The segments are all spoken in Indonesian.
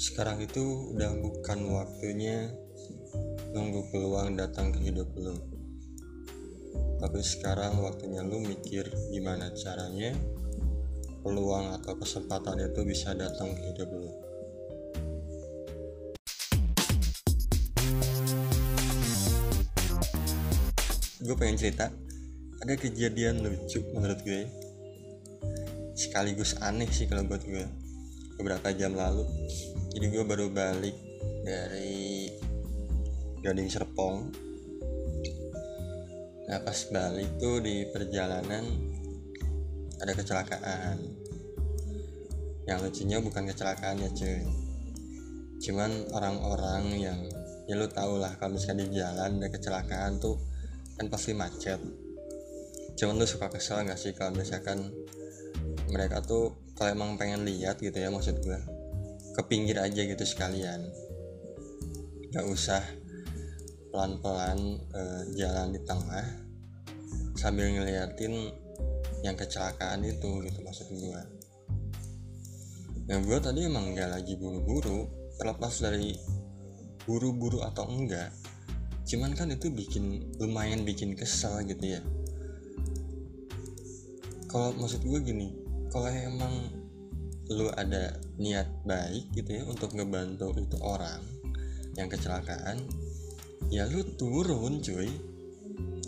sekarang itu udah bukan waktunya nunggu peluang datang ke hidup lu. Tapi sekarang waktunya lu mikir gimana caranya peluang atau kesempatan itu bisa datang ke hidup lu. Gue pengen cerita ada kejadian lucu menurut gue. Sekaligus aneh sih kalau buat gue. Beberapa jam lalu jadi gue baru balik dari Gading Serpong. Nah pas balik tuh di perjalanan ada kecelakaan. Yang lucunya bukan kecelakaan ya cuy. Cuman orang-orang yang ya lu tau lah kalau misalnya di jalan ada kecelakaan tuh kan pasti macet. Cuman lu suka kesel gak sih kalau misalkan mereka tuh kalau emang pengen lihat gitu ya maksud gue ke pinggir aja gitu sekalian. Gak usah pelan-pelan uh, jalan di tengah sambil ngeliatin yang kecelakaan itu gitu maksud gue nah gue tadi emang gak lagi buru-buru terlepas dari buru-buru atau enggak cuman kan itu bikin lumayan bikin kesel gitu ya. Kalau maksud gue gini kalau emang lu ada niat baik gitu ya untuk ngebantu itu orang yang kecelakaan ya lu turun cuy.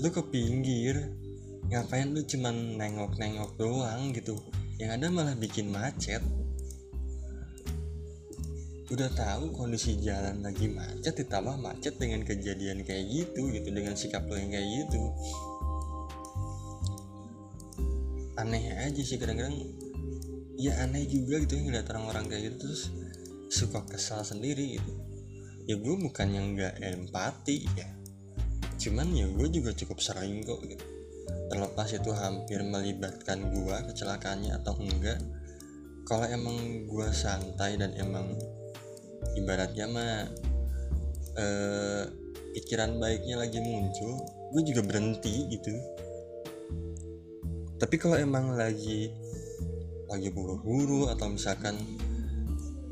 Lu ke pinggir. Ngapain lu cuman nengok-nengok doang gitu? Yang ada malah bikin macet. Udah tahu kondisi jalan lagi macet ditambah macet dengan kejadian kayak gitu gitu dengan sikap lo yang kayak gitu. Aneh aja sih kadang-kadang ya aneh juga gitu ya ngeliat orang-orang kayak gitu terus suka kesal sendiri gitu. Ya gue bukan yang nggak empati ya. Cuman ya gue juga cukup sering kok gitu. Terlepas itu hampir melibatkan gue kecelakaannya atau enggak kalau emang gue santai dan emang ibaratnya mah eh, pikiran baiknya lagi muncul gue juga berhenti gitu. Tapi kalau emang lagi lagi buru-buru atau misalkan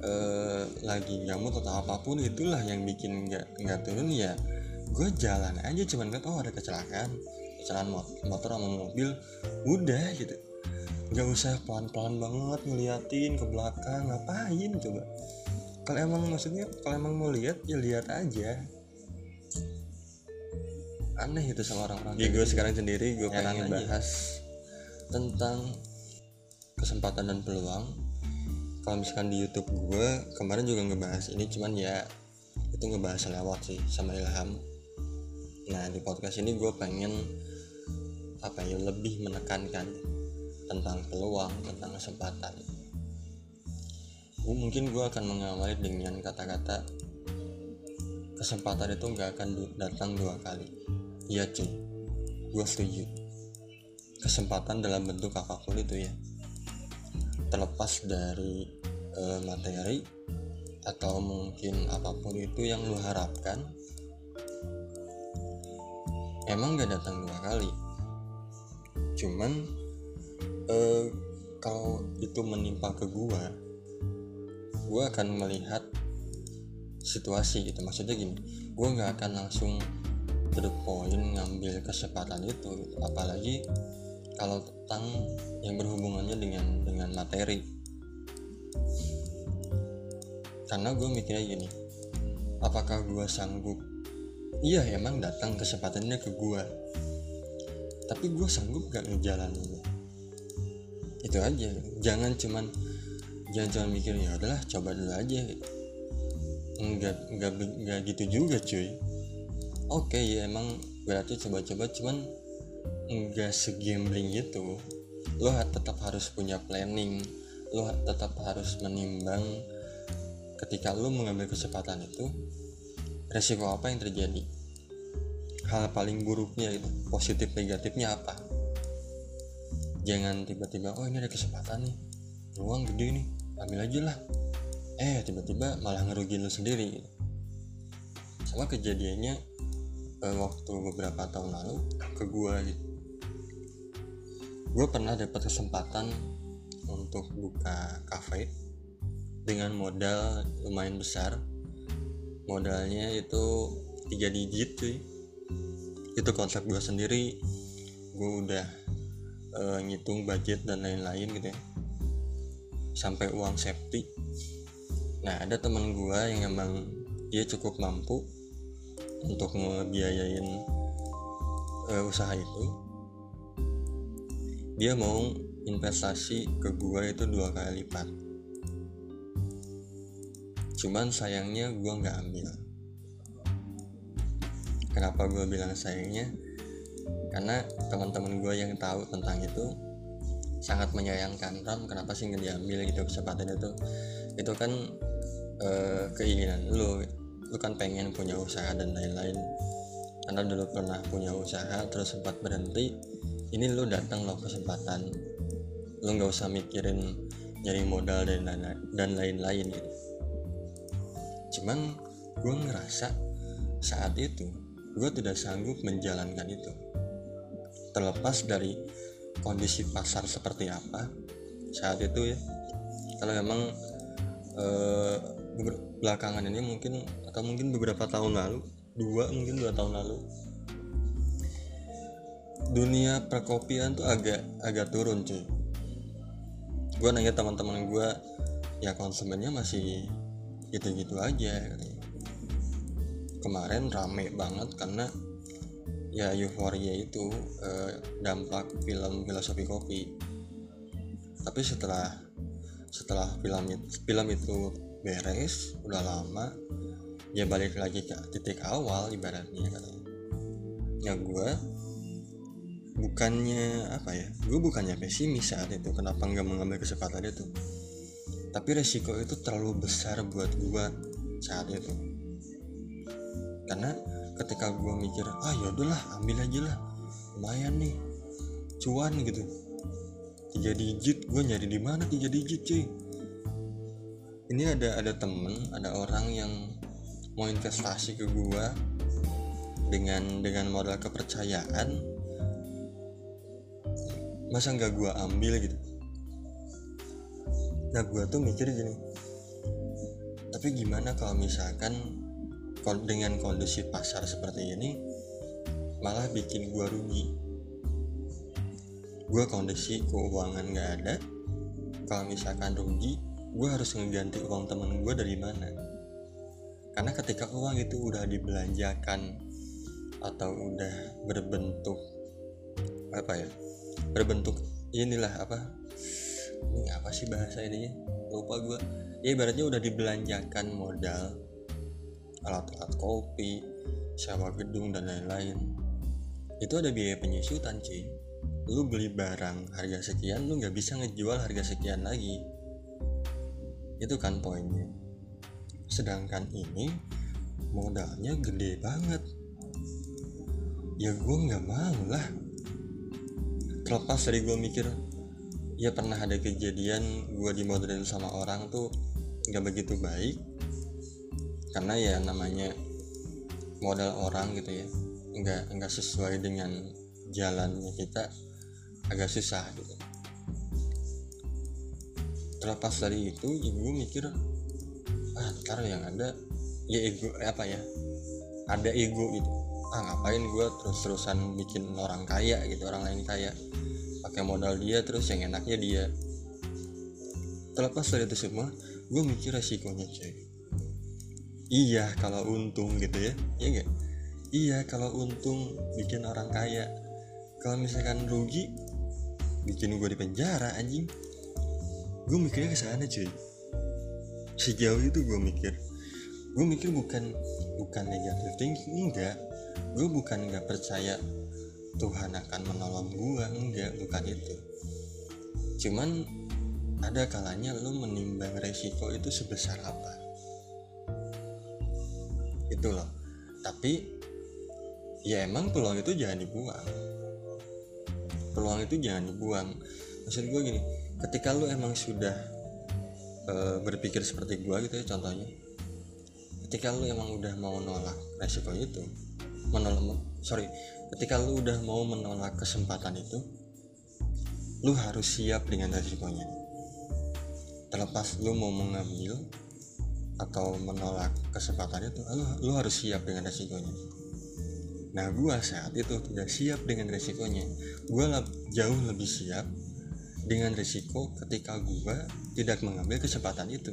uh, lagi gamut atau apa pun itulah yang bikin nggak nggak turun ya gue jalan aja. Cuman nggak tahu ada kecelakaan kecelakaan motor sama mobil udah gitu. Nggak usah pelan-pelan banget ngeliatin ke belakang ngapain coba? Kalau emang maksudnya kalau emang mau lihat ya lihat aja. Aneh itu sama orang-orang ya gue sekarang sendiri gue pengen bahas tentang kesempatan dan peluang. Kalau misalkan di YouTube gue kemarin juga ngebahas ini cuman ya itu ngebahas lewat sih sama Ilham. Nah di podcast ini gue pengen apa ya lebih menekankan tentang peluang tentang kesempatan. Mungkin gue akan mengawali dengan kata-kata kesempatan itu nggak akan datang dua kali. Iya cuy. Gue setuju. Kesempatan dalam bentuk apa pun itu ya terlepas dari e, materi atau mungkin apa pun itu yang lu harapkan emang gak datang dua kali. Cuman e, kalau itu menimpa ke gua gua akan melihat situasi gitu. Maksudnya gini gua nggak akan langsung to the point ngambil kesempatan itu. Apalagi kalau tentang yang berhubungannya dengan dengan materi. Karena gue mikirnya gini apakah gue sanggup? Iya emang datang kesempatannya ke gue tapi gue sanggup gak ngejalaninnya? Itu aja. Jangan cuman jangan cuman mikir ya udahlah coba dulu aja. Enggak enggak enggak gitu juga cuy. Oke ya emang berarti coba-coba cuman enggak segambling gitu lo tetap harus punya planning. Lo tetap harus menimbang ketika lo mengambil kesempatan itu resiko apa yang terjadi. Hal paling buruknya itu positif negatifnya apa? Jangan tiba-tiba oh ini ada kesempatan nih. Ruang gede nih. Ambil aja lah. Eh tiba-tiba malah ngerugiin lo sendiri. Sama kejadiannya eh, waktu beberapa tahun lalu ke gua gitu gue pernah dapat kesempatan untuk buka cafe dengan modal lumayan besar. Modalnya itu tiga digit cuy. Itu konsep gue sendiri. Gue udah uh, ngitung budget dan lain-lain gitu ya. Sampai uang safety. Nah ada teman gue yang emang dia cukup mampu untuk ngebiayain uh, usaha itu dia mau investasi ke gue itu dua kali lipat. Cuman sayangnya gue nggak ambil. Kenapa gue bilang sayangnya? Karena teman-teman gue yang tahu tentang itu sangat menyayangkan. Ram kenapa sih nggak diambil gitu? Kesempatan itu itu kan e, keinginan lu lu kan pengen punya usaha dan lain-lain. Karena dulu pernah punya usaha terus sempat berhenti. Ini lu datang lo kesempatan. Lu nggak usah mikirin nyari modal dan dan lain-lain gitu. Cuman gue ngerasa saat itu gue tidak sanggup menjalankan itu. Terlepas dari kondisi pasar seperti apa saat itu ya. Kalau memang eh, belakangan ini mungkin atau mungkin beberapa tahun lalu dua mungkin dua tahun lalu. Dunia perkopian tuh agak agak turun cuy. Gue nanya teman-teman gue ya konsumennya masih gitu-gitu aja kemarin rame banget karena ya euforia itu eh, dampak film filosofi kopi. Tapi setelah setelah film film itu beres udah lama ya balik lagi ke titik awal ibaratnya kan ya gue bukannya apa ya gue bukannya pesimis saat itu kenapa nggak mengambil kesempatan itu. Tapi resiko itu terlalu besar buat gue saat itu. Karena ketika gue mikir ah yaudahlah ambil aja lah lumayan nih cuan gitu. Tiga digit gue nyari di mana tiga digit cuy? Ini ada ada temen ada orang yang mau investasi ke gue dengan dengan modal kepercayaan masa nggak gue ambil gitu? Nah gue tuh mikir gini tapi gimana kalau misalkan dengan kondisi pasar seperti ini malah bikin gue rugi? Gue kondisi keuangan gak ada kalau misalkan rugi gue harus ngeganti uang temen gue dari mana karena ketika uang itu udah dibelanjakan atau udah berbentuk apa ya berbentuk inilah apa ini apa sih bahasa ininya? Lupa gue ya ibaratnya udah dibelanjakan modal alat-alat kopi sewa gedung dan lain-lain. Itu ada biaya penyusutan cuy. Lu beli barang harga sekian lu nggak bisa ngejual harga sekian lagi. Itu kan poinnya sedangkan ini modalnya gede banget. Ya gue nggak mau lah. Terlepas dari gue mikir ya pernah ada kejadian gue dimodalin sama orang tuh nggak begitu baik. Karena ya namanya modal orang gitu ya nggak nggak sesuai dengan jalannya kita agak susah gitu. Terlepas dari itu ya gue mikir ah ntar yang ada ya ego apa ya ada ego gitu. Ah ngapain gue terus-terusan bikin orang kaya gitu orang lain kaya. Pakai modal dia terus yang enaknya dia. Terlepas dari itu semua gue mikir resikonya cuy iya kalau untung gitu ya iya gak iya kalau untung bikin orang kaya. Kalau misalkan rugi bikin gue di penjara anjing. Gue mikirnya ke sana cuy sejauh itu gue mikir. Gue mikir bukan bukan negatif thinking enggak. Gue bukan nggak percaya Tuhan akan menolong gue enggak bukan itu. Cuman ada kalanya lo menimbang resiko itu sebesar apa. Itu loh. Tapi ya emang peluang itu jangan dibuang. Peluang itu jangan dibuang. Maksud gue gini ketika lo emang sudah e, berpikir seperti gue gitu ya contohnya. Ketika lo emang udah mau nolak resiko itu menolak sorry ketika lu udah mau menolak kesempatan itu lu harus siap dengan resikonya. Terlepas lu mau mengambil atau menolak kesempatan itu lu, lu harus siap dengan resikonya. Nah gue saat itu tidak siap dengan resikonya. Gue jauh lebih siap dengan resiko ketika gue tidak mengambil kesempatan itu.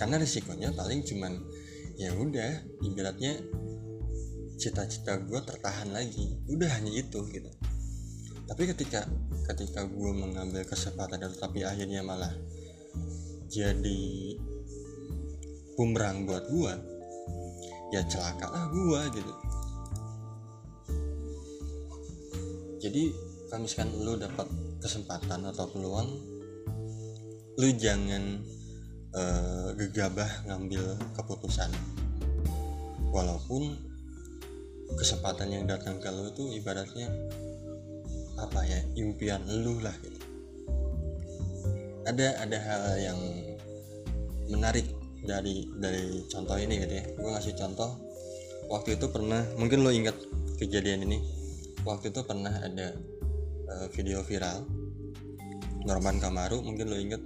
Karena resikonya paling cuman ya udah ibaratnya cita-cita gue tertahan lagi. Udah hanya itu gitu. Tapi ketika ketika gue mengambil kesempatan dan tapi akhirnya malah jadi bumerang buat gue ya celakalah gue gitu. Jadi kalau misalkan lu dapat kesempatan atau peluang lu jangan uh, gegabah ngambil keputusan. Walaupun kesempatan yang datang ke lu itu ibaratnya apa ya impian lu lah gitu. Ada ada hal yang menarik dari dari contoh ini gitu ya. Gue ngasih contoh waktu itu pernah mungkin lo ingat kejadian ini. Waktu itu pernah ada uh, video viral. Norman Kamaru mungkin lo inget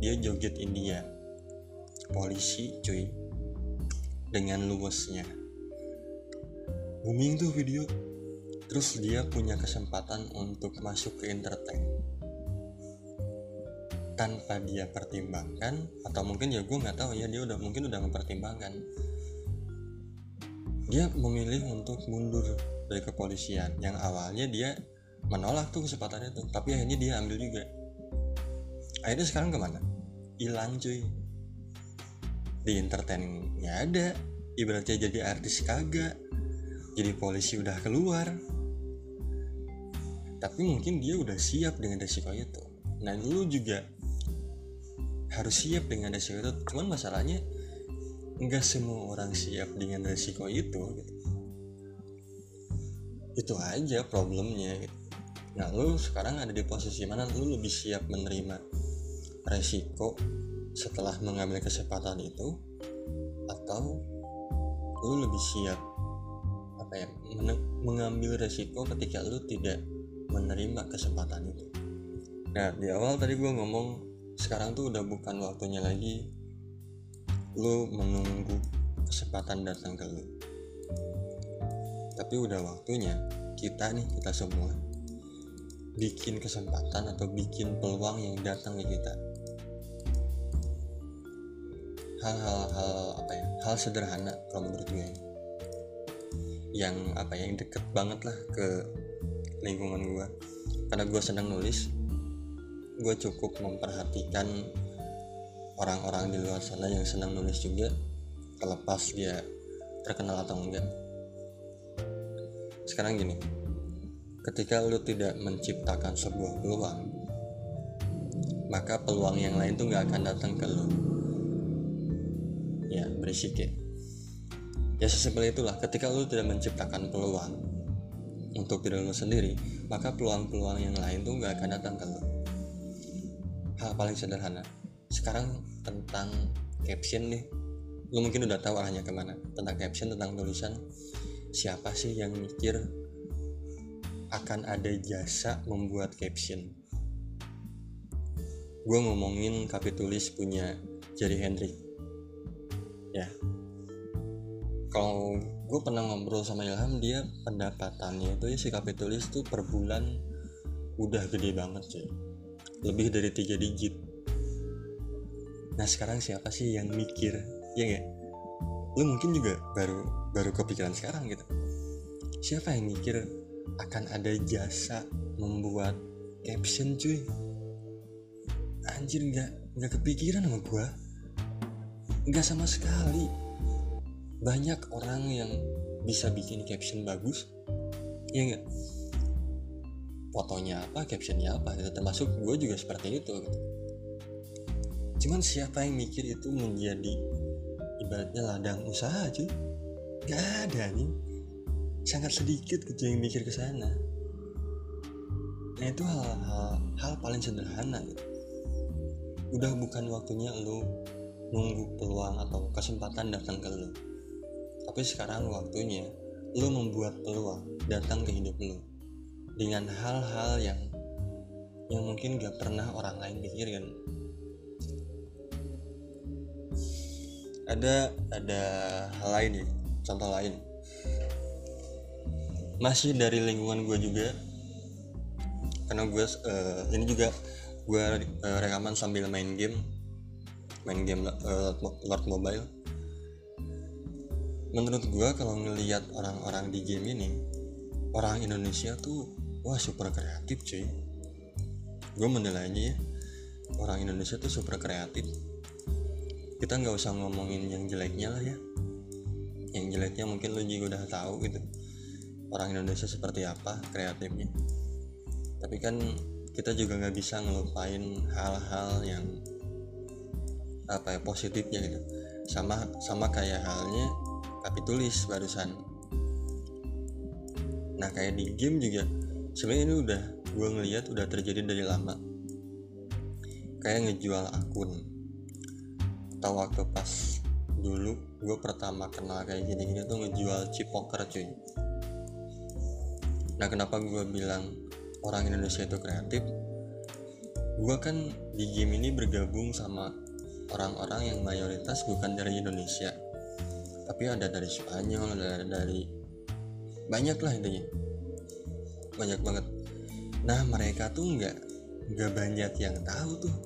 dia joget India. Polisi cuy. Dengan luwesnya booming tuh video. Terus dia punya kesempatan untuk masuk ke entertain. Tanpa dia pertimbangkan atau mungkin ya gue nggak tahu ya dia udah mungkin udah mempertimbangkan. Dia memilih untuk mundur dari kepolisian. Yang awalnya dia menolak tuh kesempatan itu tapi akhirnya dia ambil juga. Akhirnya sekarang ke mana? Hilang cuy. Di entertain nggak ada. Ibaratnya jadi artis kagak. Jadi polisi udah keluar. Tapi mungkin dia udah siap dengan resiko itu. Nah lu juga harus siap dengan resiko itu. Cuman masalahnya nggak semua orang siap dengan resiko itu gitu. itu aja problemnya gitu. Nah lu sekarang ada di posisi mana lu lebih siap menerima resiko setelah mengambil kesempatan itu? Atau lu lebih siap apa ya mengambil resiko ketika lu tidak menerima kesempatan itu? Nah di awal tadi gue ngomong sekarang tuh udah bukan waktunya lagi lu menunggu kesempatan datang ke lu. Tapi udah waktunya kita nih kita semua bikin kesempatan atau bikin peluang yang datang ke kita. Hal-hal apa ya? Hal sederhana kalau menurut gue. Yang apa ya? Yang deket banget lah ke lingkungan gue. Karena gue senang nulis gue cukup memperhatikan orang-orang di luar sana yang senang nulis juga terlepas dia terkenal atau enggak. Sekarang gini ketika lu tidak menciptakan sebuah peluang maka peluang yang lain tuh nggak akan datang ke lu. Ya berisik ya. Ya sesimpel itulah. Ketika lu tidak menciptakan peluang untuk diri lu sendiri maka peluang-peluang yang lain tuh nggak akan datang ke lu. Hal paling sederhana. Sekarang tentang caption nih. Lu mungkin udah tahu arahnya ke mana. Tentang caption tentang tulisan. Siapa sih yang mikir akan ada jasa membuat caption. Gue ngomongin kapitulis punya Jerry Hendrik ya. Kalau gue pernah ngobrol sama Ilham dia pendapatannya itu ya si kapitulis tuh per bulan udah gede banget sih lebih dari tiga digit. Nah sekarang siapa sih yang mikir? Ya nggak? Lu mungkin juga baru baru kepikiran sekarang gitu. Siapa yang mikir akan ada jasa membuat caption cuy. Anjir nggak nggak kepikiran sama gua. Nggak sama sekali. Banyak orang yang bisa bikin caption bagus. Ya nggak? Fotonya apa captionnya apa gitu termasuk gue juga seperti itu gitu. cuman siapa yang mikir itu menjadi ibaratnya ladang usaha cuy? Gak ada nih sangat sedikit gitu yang mikir ke sana. Nah itu hal-hal hal paling sederhana gitu. Udah bukan waktunya lu nunggu peluang atau kesempatan datang ke lu. Tapi sekarang waktunya lu membuat peluang datang ke hidup lu dengan hal-hal yang yang mungkin gak pernah orang lain pikirin ada ada hal lain nih contoh lain masih dari lingkungan gue juga. Karena gue uh, ini juga gue uh, rekaman sambil main game. Main game uh, Lord Mobile. Menurut gue kalau ngelihat orang-orang di game ini orang Indonesia tuh wah super kreatif cuy. Gue menilainya ya orang Indonesia tuh super kreatif. Kita nggak usah ngomongin yang jeleknya lah ya. Yang jeleknya mungkin lo juga udah tahu gitu orang Indonesia seperti apa kreatifnya. Tapi kan kita juga nggak bisa ngelupain hal-hal yang apa ya positifnya gitu. Sama sama kayak halnya kapitulis barusan. Nah kayak di game juga sebenarnya ini udah gue ngeliat udah terjadi dari lama. Kayak ngejual akun. Atau waktu pas dulu gue pertama kenal kayak gini-gini tuh ngejual chip poker cuy nah kenapa gue bilang orang Indonesia itu kreatif? Gue kan di game ini bergabung sama orang-orang yang mayoritas bukan dari Indonesia. Tapi ada dari Spanyol ada dari banyak lah intinya. Banyak banget. Nah mereka tuh nggak nggak banyak yang tahu tuh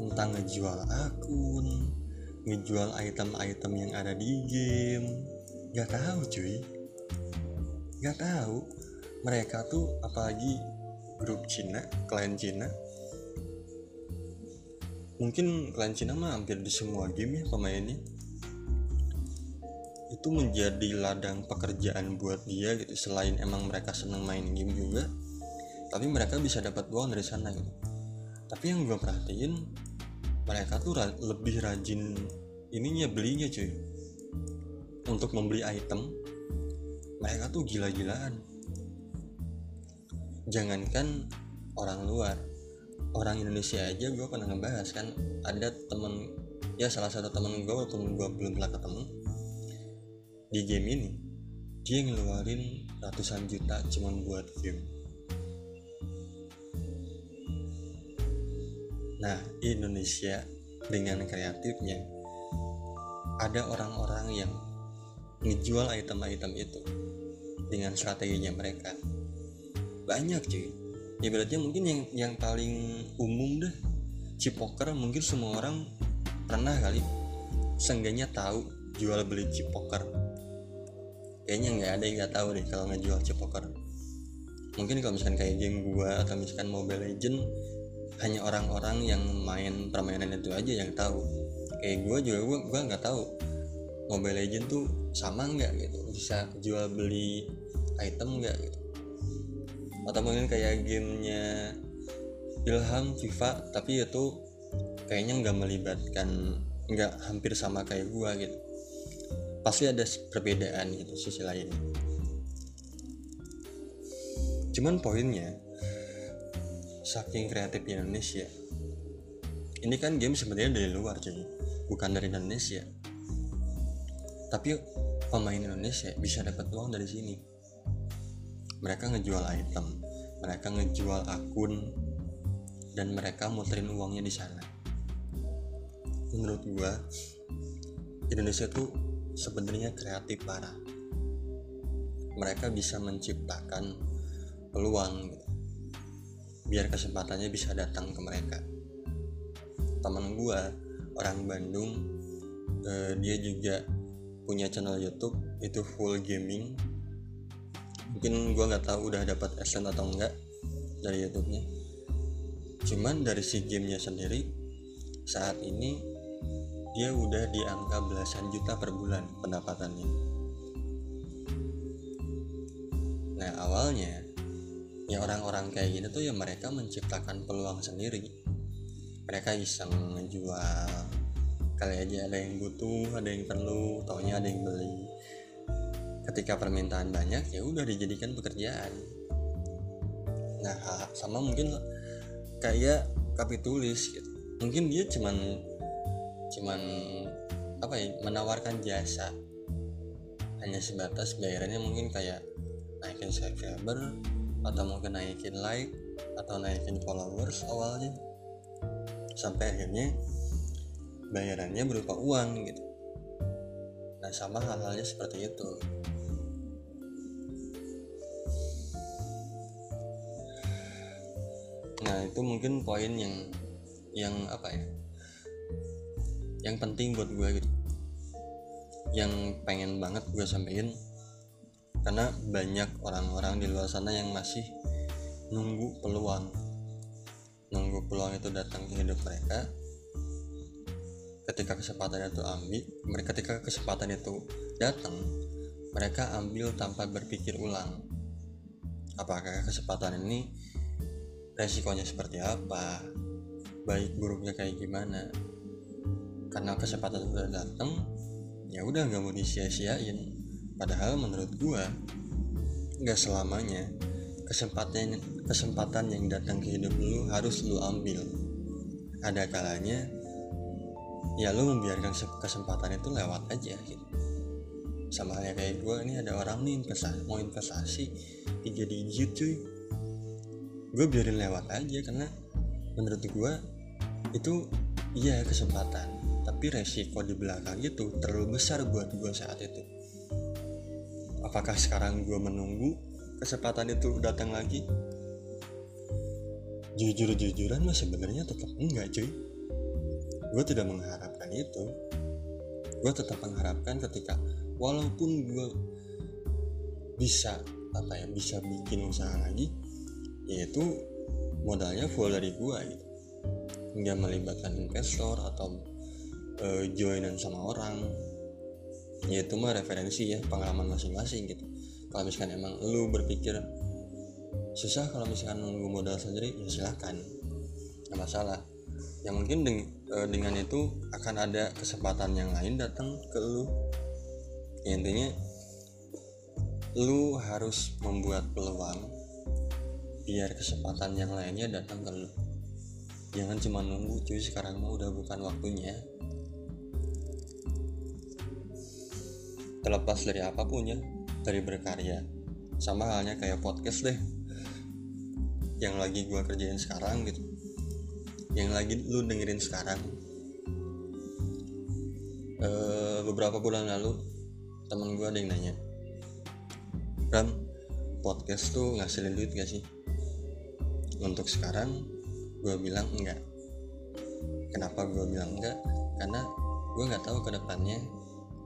tentang ngejual akun ngejual item-item yang ada di game. Nggak tahu cuy nggak tahu. Mereka tuh apalagi grup Cina klien Cina. Mungkin klien Cina mah hampir di semua game ya pemainnya. Itu menjadi ladang pekerjaan buat dia gitu selain emang mereka seneng main game juga. Tapi mereka bisa dapat uang dari sana gitu. Tapi yang gue perhatiin mereka tuh ra lebih rajin ininya belinya cuy. Untuk membeli item mereka tuh gila-gilaan. Jangankan orang luar. Orang Indonesia aja gue pernah ngebahas kan ada temen ya salah satu temen gue waktu gue belum pernah ketemu di game ini dia ngeluarin ratusan juta cuman buat game. Nah Indonesia dengan kreatifnya ada orang-orang yang ngejual item-item itu dengan strateginya mereka. Banyak cuy. Ibaratnya mungkin yang yang paling umum deh chip poker mungkin semua orang pernah kali seenggaknya tahu jual beli chip poker. Kayaknya nggak ada yang nggak tahu deh kalau ngejual chip poker. Mungkin kalau misalkan kayak game gua atau misalkan Mobile Legend hanya orang-orang yang main permainan itu aja yang tahu. Kayak gua juga gua gua nggak tahu Mobile Legend tuh sama nggak gitu? Bisa jual beli item nggak gitu? Atau mungkin kayak gamenya Ilham FIFA tapi itu kayaknya nggak melibatkan nggak hampir sama kayak gua gitu. Pasti ada perbedaan gitu sisi lain cuman poinnya saking kreatif Indonesia ini kan game sebenarnya dari luar jadi bukan dari Indonesia tapi pemain Indonesia bisa dapat uang dari sini. Mereka ngejual item mereka ngejual akun dan mereka muterin uangnya di sana. Menurut gua Indonesia tuh sebenarnya kreatif parah. Mereka bisa menciptakan peluang gitu. biar kesempatannya bisa datang ke mereka. Teman gue orang Bandung eh, dia juga punya channel YouTube itu full gaming. Mungkin gue nggak tahu udah dapat adsense atau enggak dari YouTube-nya. Cuman dari si gamenya sendiri saat ini dia udah di angka belasan juta per bulan pendapatannya. Nah awalnya ya orang-orang kayak gini tuh ya mereka menciptakan peluang sendiri. Mereka iseng ngejual kali aja ada yang butuh ada yang perlu taunya ada yang beli. Ketika permintaan banyak ya udah dijadikan pekerjaan. Nah sama mungkin kayak kapitulis gitu. Mungkin dia cuman cuman apa ya menawarkan jasa. Hanya sebatas bayarannya mungkin kayak naikin subscriber atau mungkin naikin like atau naikin followers awalnya. Sampai akhirnya bayarannya berupa uang gitu. Nah sama hal-halnya seperti itu. Nah itu mungkin poin yang yang apa ya? Yang penting buat gue gitu. Yang pengen banget gue sampein karena banyak orang-orang di luar sana yang masih nunggu peluang. Nunggu peluang itu datang ke hidup mereka ketika kesempatan itu ambil mereka ketika kesempatan itu datang mereka ambil tanpa berpikir ulang. Apakah kesempatan ini resikonya seperti apa? Baik buruknya kayak gimana? Karena kesempatan udah datang ya udah nggak mau disia-siain. Padahal menurut gua nggak selamanya kesempatan kesempatan yang datang ke hidup lu harus lu ambil. Ada kalanya ya lu membiarkan kesempatan itu lewat aja gitu. Sama halnya kayak gue ini ada orang nih investasi mau investasi tiga digit cuy. Gue biarin lewat aja karena menurut gue itu iya kesempatan. Tapi resiko di belakang itu terlalu besar buat gue saat itu. Apakah sekarang gue menunggu kesempatan itu datang lagi? Jujur-jujuran mah sebenarnya tetap enggak cuy gue tidak mengharapkan itu. Gue tetap mengharapkan ketika walaupun gue bisa apa ya bisa bikin usaha lagi yaitu modalnya full dari gua gitu. Nggak melibatkan investor atau uh, joinan sama orang. Ya itu mah referensi ya pengalaman masing-masing gitu. Kalau misalkan emang lu berpikir susah kalau misalkan nunggu modal sendiri ya silakan. Nggak masalah. Yang mungkin deng uh, dengan itu akan ada kesempatan yang lain datang ke lu. Ya, intinya lu harus membuat peluang biar kesempatan yang lainnya datang ke lu. Jangan cuma nunggu cuy sekarang mah udah bukan waktunya. Terlepas dari apa pun ya dari berkarya. Sama halnya kayak podcast deh. Yang lagi gua kerjain sekarang gitu yang lagi lu dengerin sekarang. E, beberapa bulan lalu temen gue ada yang nanya Ram podcast tuh ngasilin duit gak sih? Untuk sekarang gue bilang enggak. Kenapa gue bilang enggak? Karena gue nggak tahu ke depannya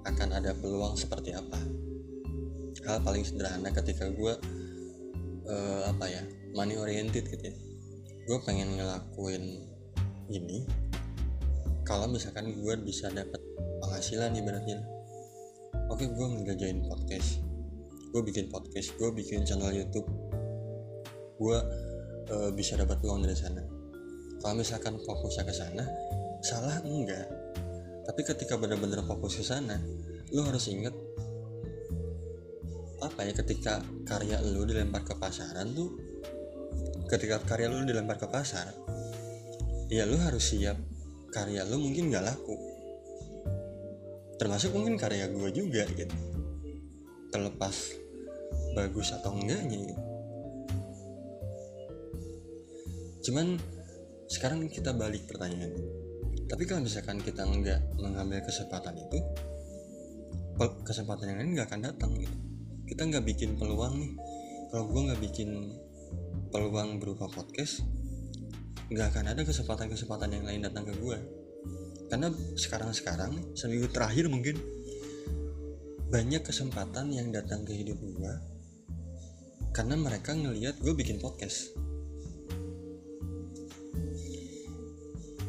akan ada peluang seperti apa. Hal paling sederhana ketika gue uh, apa ya money oriented gitu ya. Gue pengen ngelakuin ini kalau misalkan gue bisa dapat penghasilan ibaratnya oke gue ngerjain podcast gue bikin podcast gue bikin channel YouTube gue uh, bisa dapat uang dari sana. Kalau misalkan fokusnya ke sana salah enggak. Tapi ketika benar-benar fokus ke sana lu harus inget apa ya ketika karya lu dilempar ke pasaran tuh ketika karya lu dilempar ke pasar ya lu harus siap. Karya lu mungkin gak laku. Termasuk mungkin karya gue juga gitu. Terlepas bagus atau enggaknya gitu. Cuman sekarang kita balik pertanyaan. Tapi kalau misalkan kita nggak mengambil kesempatan itu kesempatan yang lain nggak akan datang gitu. Kita nggak bikin peluang nih. Kalau gue nggak bikin peluang berupa podcast nggak akan ada kesempatan-kesempatan yang lain datang ke gue karena sekarang-sekarang seminggu terakhir mungkin banyak kesempatan yang datang ke hidup gue karena mereka ngelihat gue bikin podcast.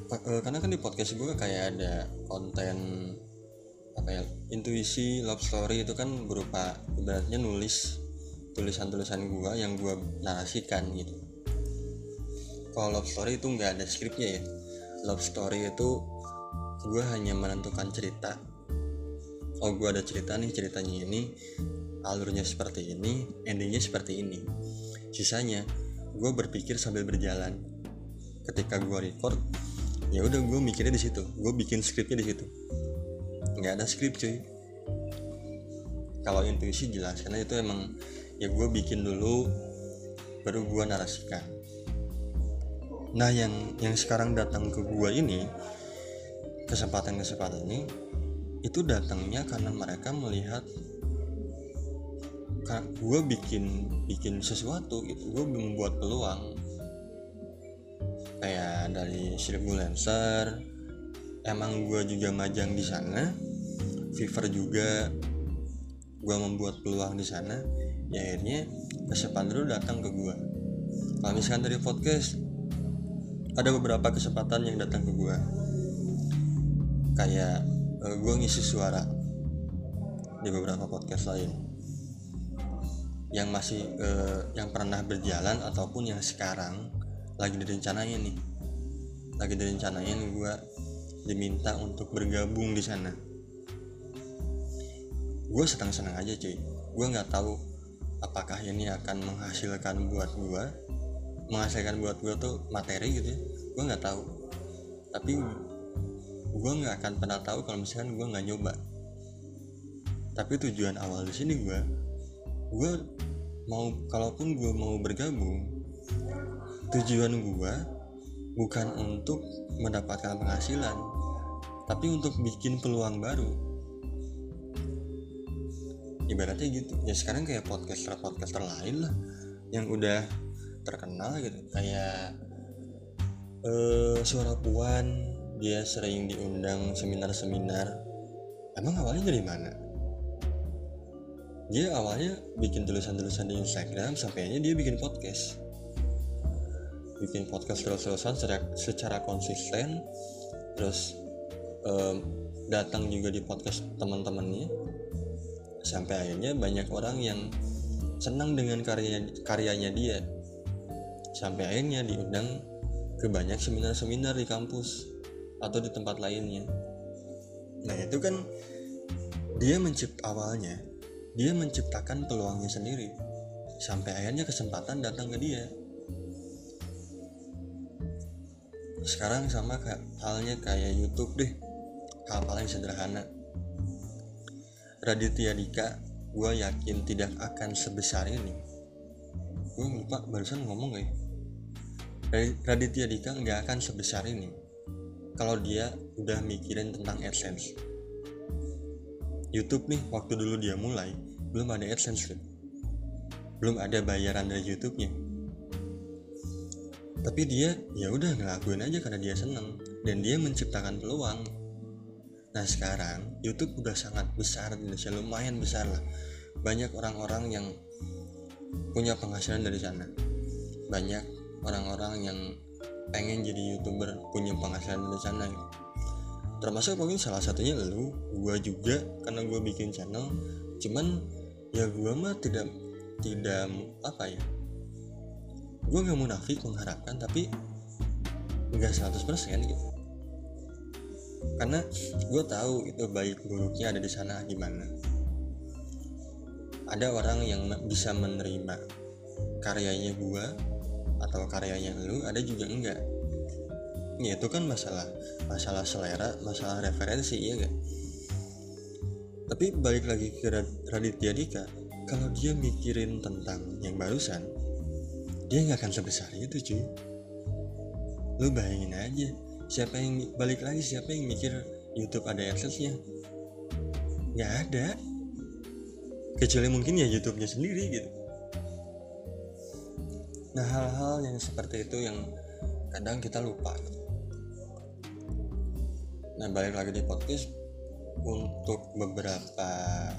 Uh, karena kan di podcast gue kayak ada konten apa ya intuisi love story itu kan berupa ibaratnya nulis tulisan-tulisan gue yang gue narasikan gitu kalau love story itu nggak ada skripnya ya. Love story itu gue hanya menentukan cerita. Oh gue ada cerita nih ceritanya ini alurnya seperti ini endingnya seperti ini. Sisanya gue berpikir sambil berjalan. Ketika gue record ya udah gue mikirnya di situ. Gue bikin skripnya di situ. Nggak ada skrip cuy. Kalau intuisi jelas karena itu emang ya gue bikin dulu baru gue narasikan nah yang yang sekarang datang ke gua ini kesempatan kesempatan ini itu datangnya karena mereka melihat gue bikin bikin sesuatu gitu. Gue membuat peluang. Kayak dari seribu lancer emang gue juga majang di sana Fever juga gue membuat peluang di sana ya akhirnya kesempatan itu datang ke gue kalau misalkan dari podcast ada beberapa kesempatan yang datang ke gue kayak uh, eh, gue ngisi suara di beberapa podcast lain. Yang masih uh, yang pernah berjalan ataupun yang sekarang lagi direncanain nih. Lagi direncanain gue diminta untuk bergabung di sana. Gue senang senang aja cuy. Gue nggak tahu apakah ini akan menghasilkan buat gue menghasilkan buat gue tuh materi gitu ya. Gue nggak tahu. Tapi gue nggak akan pernah tahu kalau misalkan gue nggak nyoba. Tapi tujuan awal di sini gue gue mau kalaupun gue mau bergabung tujuan gue bukan untuk mendapatkan penghasilan tapi untuk bikin peluang baru. Ibaratnya gitu. Ya sekarang kayak podcaster podcaster lain lah yang udah terkenal gitu. Kayak uh, suara puan dia sering diundang seminar-seminar. Emang awalnya dari mana? Dia awalnya bikin tulisan-tulisan di Instagram sampai aja dia bikin podcast. Bikin podcast terus-terusan secara, secara konsisten. Terus um, datang juga di podcast teman-temannya. Sampai akhirnya banyak orang yang senang dengan karya karyanya dia sampai akhirnya diundang ke banyak seminar-seminar di kampus atau di tempat lainnya. Nah itu kan dia mencipt awalnya dia menciptakan peluangnya sendiri. Sampai akhirnya kesempatan datang ke dia. Sekarang sama halnya kayak YouTube deh. Hal paling sederhana. Raditya Dika gue yakin tidak akan sebesar ini. Gue lupa barusan ngomong gak ya Raditya Dika nggak akan sebesar ini kalau dia udah mikirin tentang AdSense. YouTube nih waktu dulu dia mulai belum ada AdSense kan belum ada bayaran dari YouTube-nya. Tapi dia ya udah ngelakuin aja karena dia seneng. Dan dia menciptakan peluang. Nah sekarang YouTube udah sangat besar di Indonesia lumayan besar lah. Banyak orang-orang yang punya penghasilan dari sana. Banyak orang-orang yang pengen jadi youtuber punya penghasilan dari sana gitu. termasuk mungkin salah satunya lu gua juga karena gua bikin channel. Cuman ya gua mah tidak tidak apa ya gua nggak munafik mengharapkan tapi nggak 100% gitu. Karena gue tahu itu baik buruknya ada di sana gimana. Ada orang yang bisa menerima karyanya gue atau karyanya lu ada juga enggak. Ya itu kan masalah masalah selera masalah referensi ya gak tapi balik lagi ke Raditya Dika kalau dia mikirin tentang yang barusan dia nggak akan sebesar itu cuy. Lu bayangin aja siapa yang balik lagi siapa yang mikir YouTube ada aksesnya nggak ada. Kecuali mungkin ya YouTube-nya sendiri gitu nah hal-hal yang seperti itu yang kadang kita lupa. Nah balik lagi di podcast untuk beberapa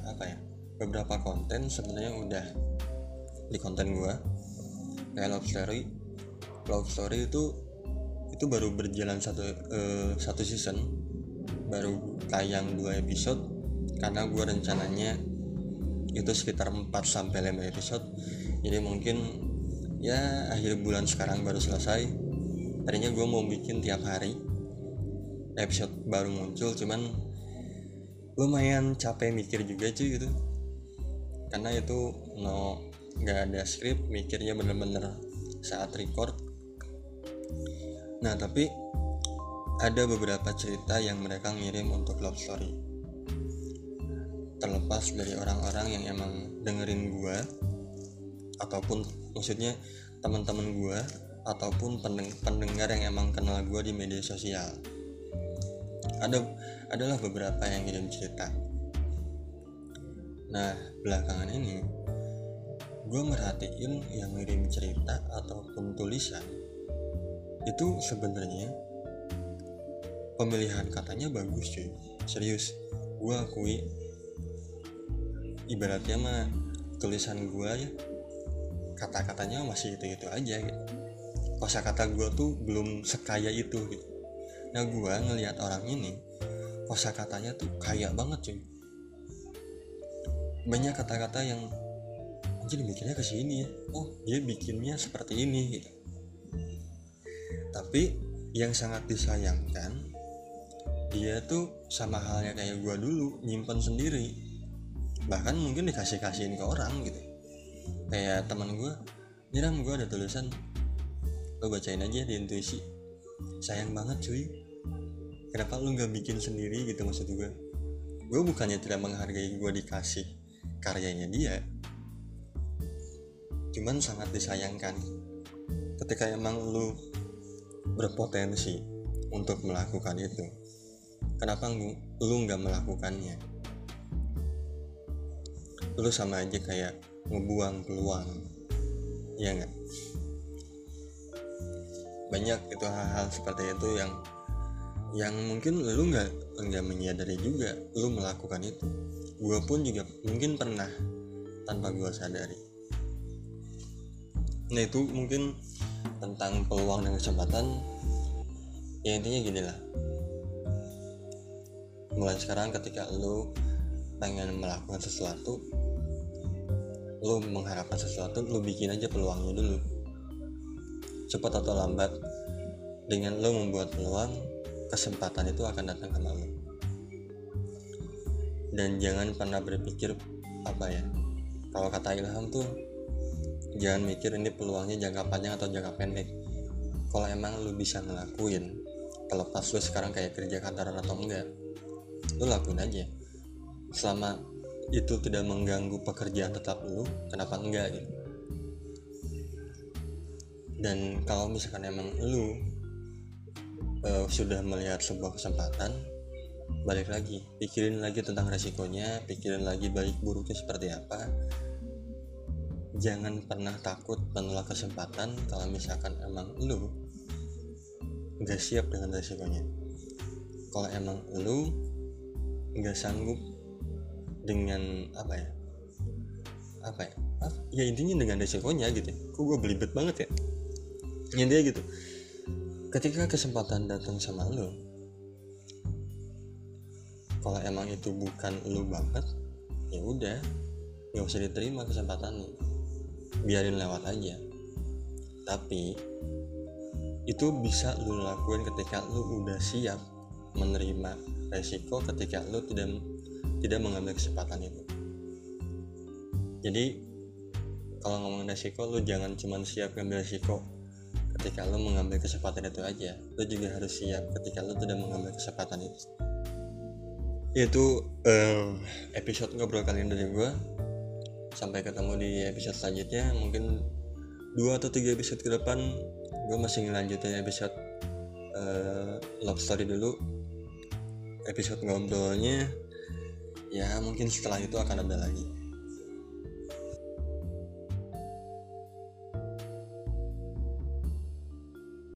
apa ya beberapa konten sebenarnya udah di konten gua kayak love story. Love story itu itu baru berjalan satu uh, satu season baru tayang dua episode karena gua rencananya itu sekitar 4 sampai 5 episode. Jadi mungkin ya akhir bulan sekarang baru selesai. Tadinya gue mau bikin tiap hari. Episode baru muncul cuman lumayan capek mikir juga cuy gitu. Karena itu no nggak ada script mikirnya bener-bener saat record. Nah tapi ada beberapa cerita yang mereka ngirim untuk love story. Terlepas dari orang-orang yang emang dengerin gue ataupun maksudnya teman-teman gue ataupun pendengar yang emang kenal gue di media sosial. Ada adalah beberapa yang ngirim cerita. Nah belakangan ini gue merhatiin yang ngirim cerita ataupun tulisan itu sebenarnya pemilihan katanya bagus cuy. Serius gue akui ibaratnya mah tulisan gue ya kata-katanya masih itu-itu aja gitu. Kosa kata gue tuh belum sekaya itu gitu. Nah gue ngelihat orang ini kosa katanya tuh kaya banget cuy. Banyak kata-kata yang anjir mikirnya ke sini ya. Oh dia bikinnya seperti ini gitu. Tapi yang sangat disayangkan dia tuh sama halnya kayak gue dulu nyimpen sendiri. Bahkan mungkin dikasih kasihin ke orang gitu kayak teman gue nyiram gue ada tulisan lo bacain aja di intuisi. Sayang banget cuy. Kenapa lu nggak bikin sendiri? gitu maksud gue gue bukannya tidak menghargai gue dikasih karyanya dia. Cuman sangat disayangkan ketika emang lu berpotensi untuk melakukan itu. Kenapa lu nggak melakukannya? Lu sama aja kayak ngebuang peluang. Ya nggak? Banyak itu hal-hal seperti itu yang yang mungkin lu nggak nggak menyadari juga lu melakukan itu. Gue pun juga mungkin pernah tanpa gue sadari. Nah itu mungkin tentang peluang dan kesempatan. Ya intinya gini lah. Mulai sekarang ketika lu pengen melakukan sesuatu lu mengharapkan sesuatu lu bikin aja peluangnya dulu. Cepat atau lambat dengan lu membuat peluang kesempatan itu akan datang ke lu dan jangan pernah berpikir apa ya kalau kata Ilham tuh jangan mikir ini peluangnya jangka panjang atau jangka pendek. Kalau emang lu bisa ngelakuin terlepas lu sekarang kayak kerja kantoran atau enggak lu lakuin aja. Selama itu tidak mengganggu pekerjaan tetap lu kenapa enggak gitu. Dan kalau misalkan emang lu uh, sudah melihat sebuah kesempatan balik lagi pikirin lagi tentang resikonya pikirin lagi baik buruknya seperti apa. Jangan pernah takut menolak kesempatan kalau misalkan emang lu gak siap dengan resikonya. Kalau emang lu nggak sanggup dengan apa ya? Apa ya? Ya intinya dengan resikonya gitu kok gue belibet banget ya intinya gitu. Ketika kesempatan datang sama lo kalau emang itu bukan lo banget ya udah nggak usah diterima kesempatannya. Biarin lewat aja. Tapi itu bisa lo lakuin ketika lo udah siap menerima resiko ketika lo tidak tidak mengambil kesempatan itu. Jadi kalau ngomong resiko lo jangan cuma siap ngambil resiko ketika lo mengambil kesempatan itu aja. Lo juga harus siap ketika lo tidak mengambil kesempatan itu. Itu um, episode ngobrol kalian dari gue sampai ketemu di episode selanjutnya. Mungkin dua atau tiga episode ke depan gue masih ngelanjutin episode uh, love story dulu. Episode ngobrolnya ya mungkin setelah itu akan ada lagi